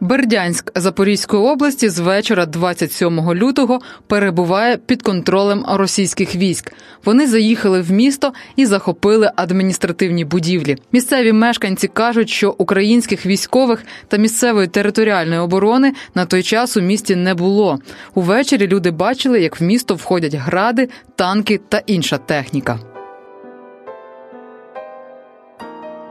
Бердянськ Запорізької області з вечора 27 лютого перебуває під контролем російських військ. Вони заїхали в місто і захопили адміністративні будівлі. Місцеві мешканці кажуть, що українських військових та місцевої територіальної оборони на той час у місті не було. Увечері люди бачили, як в місто входять гради, танки та інша техніка.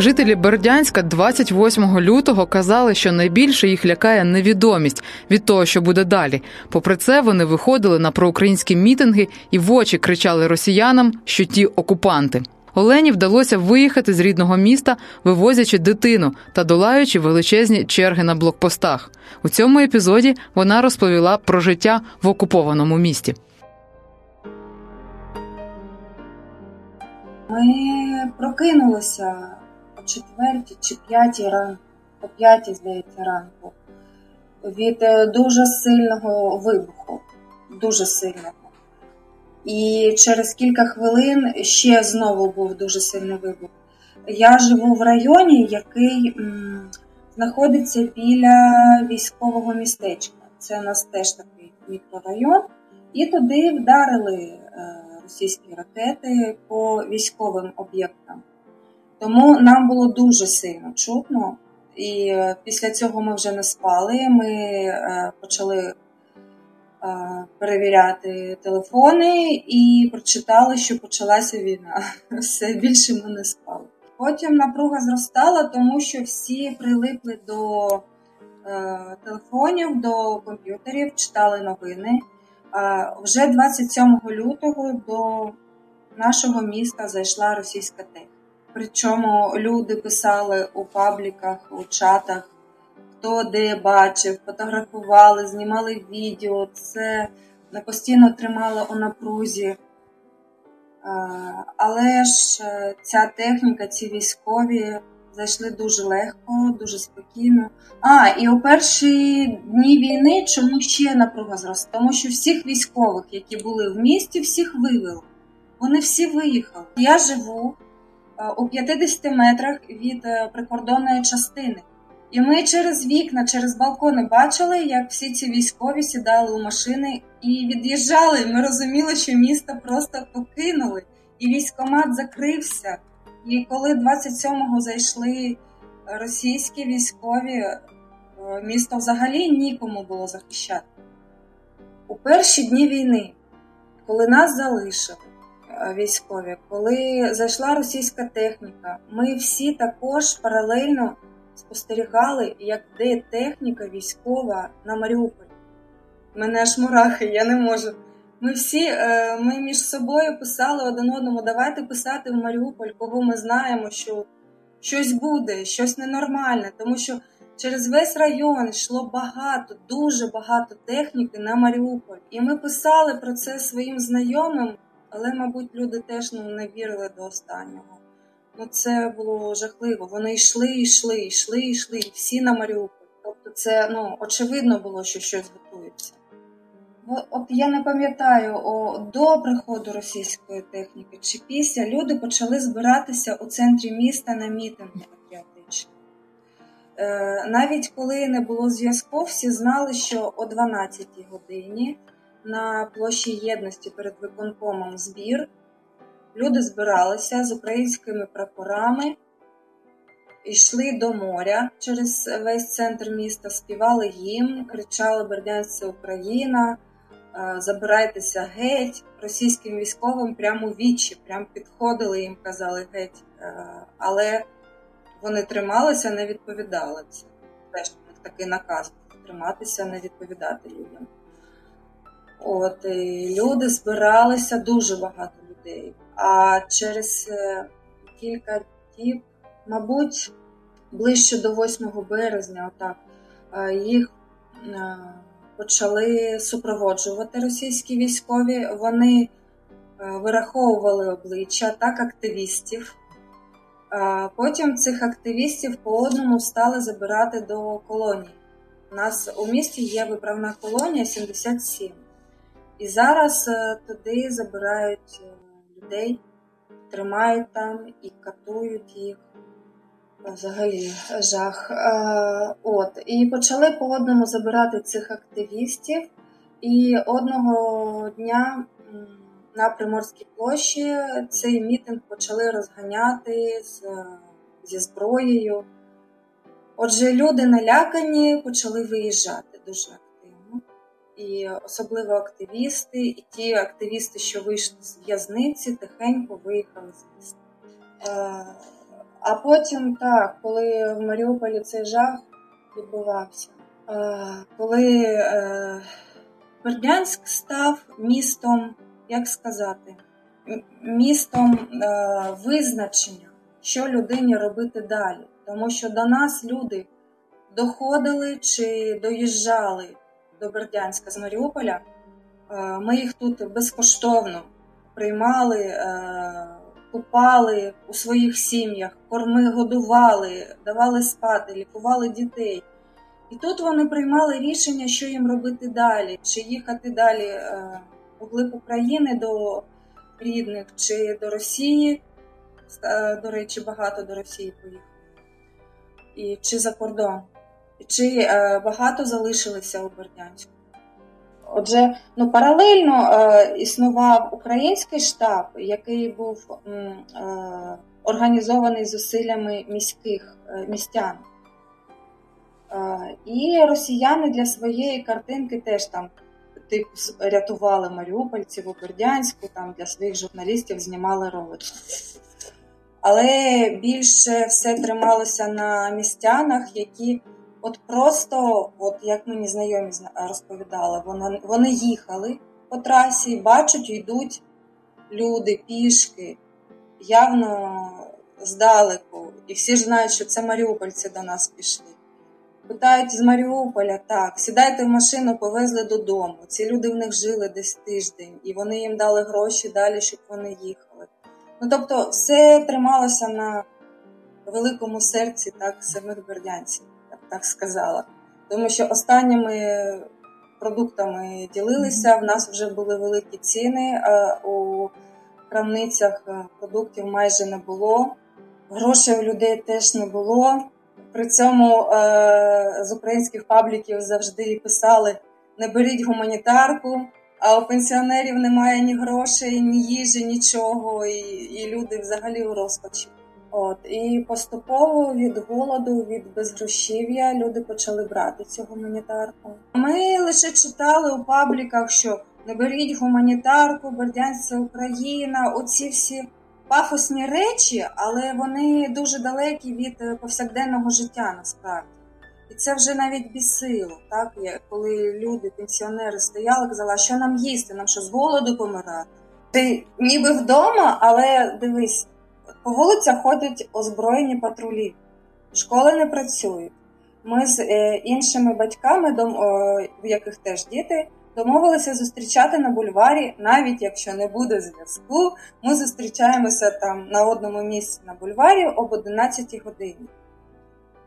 Жителі Бердянська 28 лютого казали, що найбільше їх лякає невідомість від того, що буде далі. Попри це, вони виходили на проукраїнські мітинги і в очі кричали росіянам, що ті окупанти. Олені вдалося виїхати з рідного міста, вивозячи дитину та долаючи величезні черги на блокпостах. У цьому епізоді вона розповіла про життя в окупованому місті. Ми прокинулися четвертій чи п'ятій ранку, о п'ятій, здається, ранку, від е, дуже сильного вибуху, дуже сильного. І через кілька хвилин ще знову був дуже сильний вибух. Я живу в районі, який м, знаходиться біля військового містечка. Це у нас теж такий мікрорайон, і туди вдарили е, російські ракети по військовим об'єктам. Тому нам було дуже сильно чутно, і е, після цього ми вже не спали. Ми е, почали е, перевіряти телефони і прочитали, що почалася війна. Все більше ми не спали. Потім напруга зростала, тому що всі прилипли до телефонів, до комп'ютерів, читали новини. Вже 27 лютого до нашого міста зайшла російська техніка. Причому люди писали у пабліках, у чатах, хто де бачив, фотографували, знімали відео. Це постійно тримало у напрузі. Але ж е, ця техніка, ці військові зайшли дуже легко, дуже спокійно. А, і у перші дні війни чому ще напруга зросла? Тому що всіх військових, які були в місті, всіх вивели. Вони всі виїхали. Я живу у 50 метрах від е, прикордонної частини. І ми через вікна, через балкони бачили, як всі ці військові сідали у машини і від'їжджали. Ми розуміли, що місто просто покинули, і військомат закрився. І коли 27-го зайшли російські військові, е, місто взагалі нікому було захищати. У перші дні війни, коли нас залишили, Е, військові, коли зайшла російська техніка, ми всі також паралельно спостерігали, як де техніка військова на Маріуполь. Мене аж мурахи, я не можу. Ми всі е, ми між собою писали один одному, давайте писати в Маріуполь, кого ми знаємо, що щось буде, щось ненормальне, тому що через весь район йшло багато, дуже багато техніки на Маріуполь. І ми писали про це своїм знайомим. Але, мабуть, люди теж ну, не вірили до останнього. Ну, Це було жахливо. Вони йшли, йшли, йшли, йшли, всі на Маріуполь. Тобто, це ну, очевидно було, що щось готується. От я не пам'ятаю, о, до приходу російської техніки чи після люди почали збиратися у центрі міста на мітинги патріотичні. Е, навіть коли не було зв'язку, всі знали, що о 12-й годині на площі єдності перед виконкомом збір. Люди збиралися з українськими прапорами, йшли до моря через весь центр міста, співали гімн, кричали Бердянська Україна, е, забирайтеся геть. Російським військовим прямо у вічі, прямо підходили їм, казали геть. Е, але вони трималися, не відповідали. Це теж такий наказ триматися, не відповідати людям. От і люди збиралися дуже багато людей. А через е, кілька діб, мабуть, ближче до 8 березня, отак, їх почали супроводжувати російські військові. Вони вираховували обличчя так активістів. Потім цих активістів по одному стали забирати до колонії. У нас у місті є виправна колонія 77. І зараз е, туди забирають е, людей, тримають там і катують їх. Взагалі жах. Е, от. І почали по одному забирати цих активістів. І одного дня на Приморській площі цей мітинг почали розганяти з, зі зброєю. Отже, люди налякані почали виїжджати дуже. І особливо активісти, і ті активісти, що вийшли з в'язниці, тихенько виїхали з міста. Е, а потім, так, коли в Маріуполі цей жах відбувався, е, коли е, Бердянськ став містом, як сказати, містом визначення, що людині робити далі тому що до нас люди доходили чи доїжджали до Бердянська з Маріуполя. Е, ми їх тут безкоштовно приймали, е, купали у своїх сім'ях, корми годували, давали спати, лікували дітей. І тут вони приймали рішення, що їм робити далі, чи їхати далі е, у глиб України до рідних, чи до Росії. До речі, багато до Росії поїхали і чи за кордон, чи е, багато залишилися у Бердянську. Отже, ну паралельно е, існував український штаб, який був е, організований зусиллями міських е, містян. Е, і росіяни для своєї картинки теж там типу рятували маріупольців у Бердянську, там для своїх журналістів знімали ролики але більше все трималося на містянах, які от просто, от як мені знайомі розповідали, вони, вони їхали по трасі, бачать, йдуть люди пішки, явно здалеку, і всі ж знають, що це маріупольці до нас пішли. Питають з Маріуполя, так, сідайте в машину, повезли додому. Ці люди в них жили десь тиждень, і вони їм дали гроші далі, щоб вони їхали. Ну тобто, все трималося на великому серці так самих бердянців, так сказала. Тому що останніми продуктами ділилися, в нас вже були великі ціни, а у крамницях е, продуктів майже не було, грошей у людей теж не було. При цьому е, з українських пабліків завжди писали: не беріть гуманітарку а у пенсіонерів немає ні грошей, ні їжі, нічого, і і люди взагалі у розпачі. От і поступово від голоду, від безгрошів'я люди почали брати цю гуманітарку. Ми лише читали у пабліках, що не беріть гуманітарку, Бердянська Україна. Оці всі пафосні речі, але вони дуже далекі від повсякденного життя насправді. І це вже навіть бісило, так? коли люди, пенсіонери стояли, казали, що нам їсти, нам що з голоду помирати. Ти ніби вдома, але дивись, по вулицях ходять озброєні патрулі, школи не працюють. Ми з е, іншими батьками, в яких теж діти, домовилися зустрічати на бульварі, навіть якщо не буде зв'язку, ми зустрічаємося там на одному місці на бульварі об 11 годині.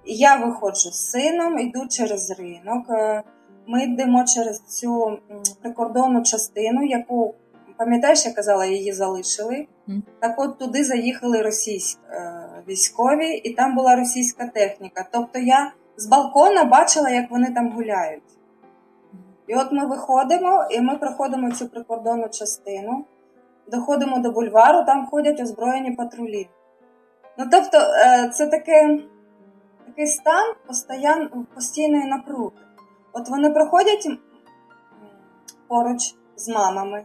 Я виходжу з сином, йду через ринок. Е, ми йдемо через цю прикордонну частину, яку, пам'ятаєш, я казала, її залишили. Mm. Так от туди заїхали російські е, військові, і там була російська техніка. Тобто я з балкона бачила, як вони там гуляють. І от ми виходимо, і ми проходимо цю прикордонну частину, доходимо до бульвару, там ходять озброєні патрулі. Ну тобто, е, це таке такий стан постійної напруги. От вони проходять поруч з мамами,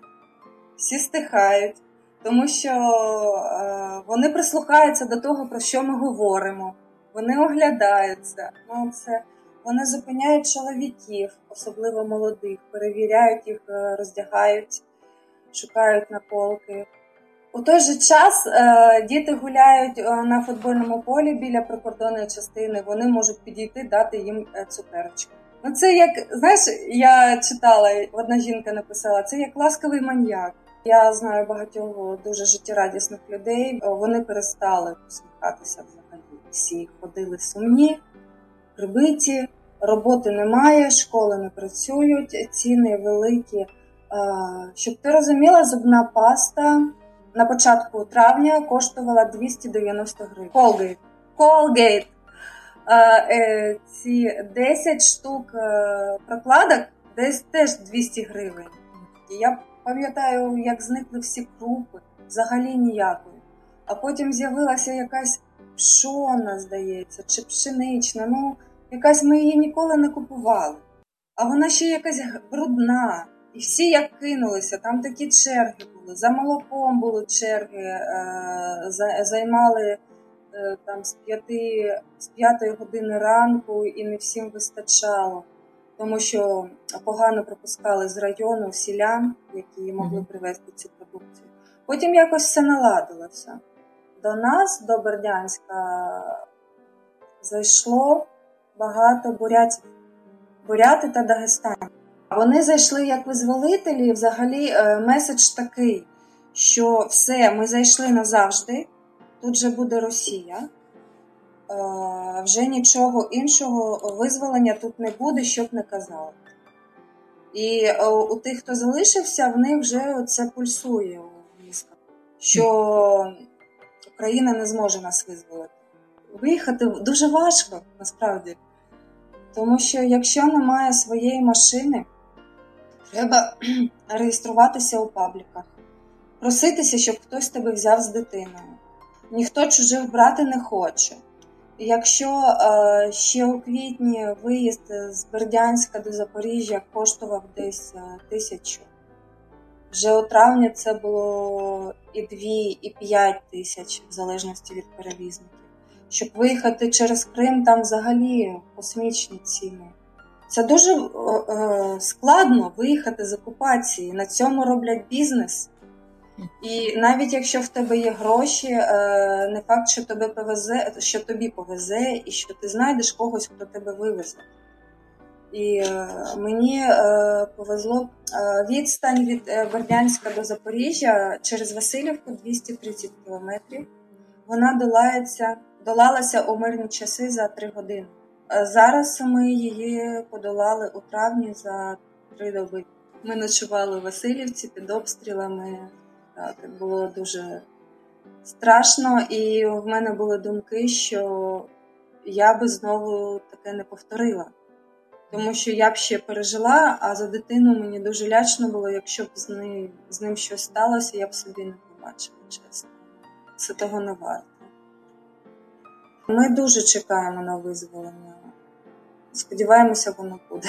всі стихають, тому що е, вони прислухаються до того, про що ми говоримо. Вони оглядаються. Ну, це, Вони зупиняють чоловіків, особливо молодих, перевіряють їх, е, роздягають, шукають наколки. У той же час е, діти гуляють на футбольному полі біля прикордонної частини. Вони можуть підійти, дати їм цукерочку. Ну це як знаєш, я читала, одна жінка написала, це як ласковий маньяк. Я знаю багатьох дуже життєрадісних людей. Вони перестали посміхатися взагалі. Всі ходили сумні, прибиті, роботи немає, школи не працюють, ціни великі. Щоб ти розуміла, зубна паста на початку травня коштувала 290 гривень. Colgate. Е, ці 10 штук е, прокладок десь теж 200 гривень. Я пам'ятаю, як зникли всі крупи, взагалі ніякої. А потім з'явилася якась пшона, здається, чи пшенична. Ну, якась ми її ніколи не купували. А вона ще якась брудна. І всі як кинулися, там такі черги були. За молоком були черги, е, займали е, там з п'яти з п'ятої години ранку і не всім вистачало, тому що погано пропускали з району селян, які могли привезти цю продукцію. Потім якось все наладилося. До нас, до Бердянська, зайшло багато бурятів, буряти та Дагестан. Вони зайшли як визволителі. Взагалі, е, меседж такий, що все, ми зайшли назавжди. Тут же буде Росія. Е, вже нічого іншого визволення тут не буде, щоб не казали. І е, у тих, хто залишився, в них вже це пульсує у мізках, що Україна не зможе нас визволити. Виїхати дуже важко насправді. Тому що якщо немає своєї машини, Треба реєструватися у пабліках, проситися, щоб хтось тебе взяв з дитиною. Ніхто чужих брати не хоче. Якщо е, ще у квітні виїзд з Бердянська до Запоріжжя коштував десь е, тисячу, вже у травні це було і 2, і 5 тисяч, в залежності від перевізників. Щоб виїхати через Крим, там взагалі космічні ціни. Це дуже е, складно виїхати з окупації. На цьому роблять бізнес. І навіть якщо в тебе є гроші, е, не факт, що тебе повезе, що тобі повезе, і що ти знайдеш когось, хто тебе вивезе. І мені повезло відстань від Бердянська до Запоріжжя через Васильівку 230 кілометрів. Вона долається, долалася у мирні часи за 3 години. Е, зараз ми її подолали у травні за три доби. Ми ночували в Васильівці під обстрілами. Так, було дуже страшно, і в мене були думки, що я би знову таке не повторила. Тому що я б ще пережила, а за дитину мені дуже лячно було, якщо б з ним, з ним щось сталося, я б собі не побачила, чесно. Це того не варто. Ми дуже чекаємо на визволення. Сподіваємося, воно буде.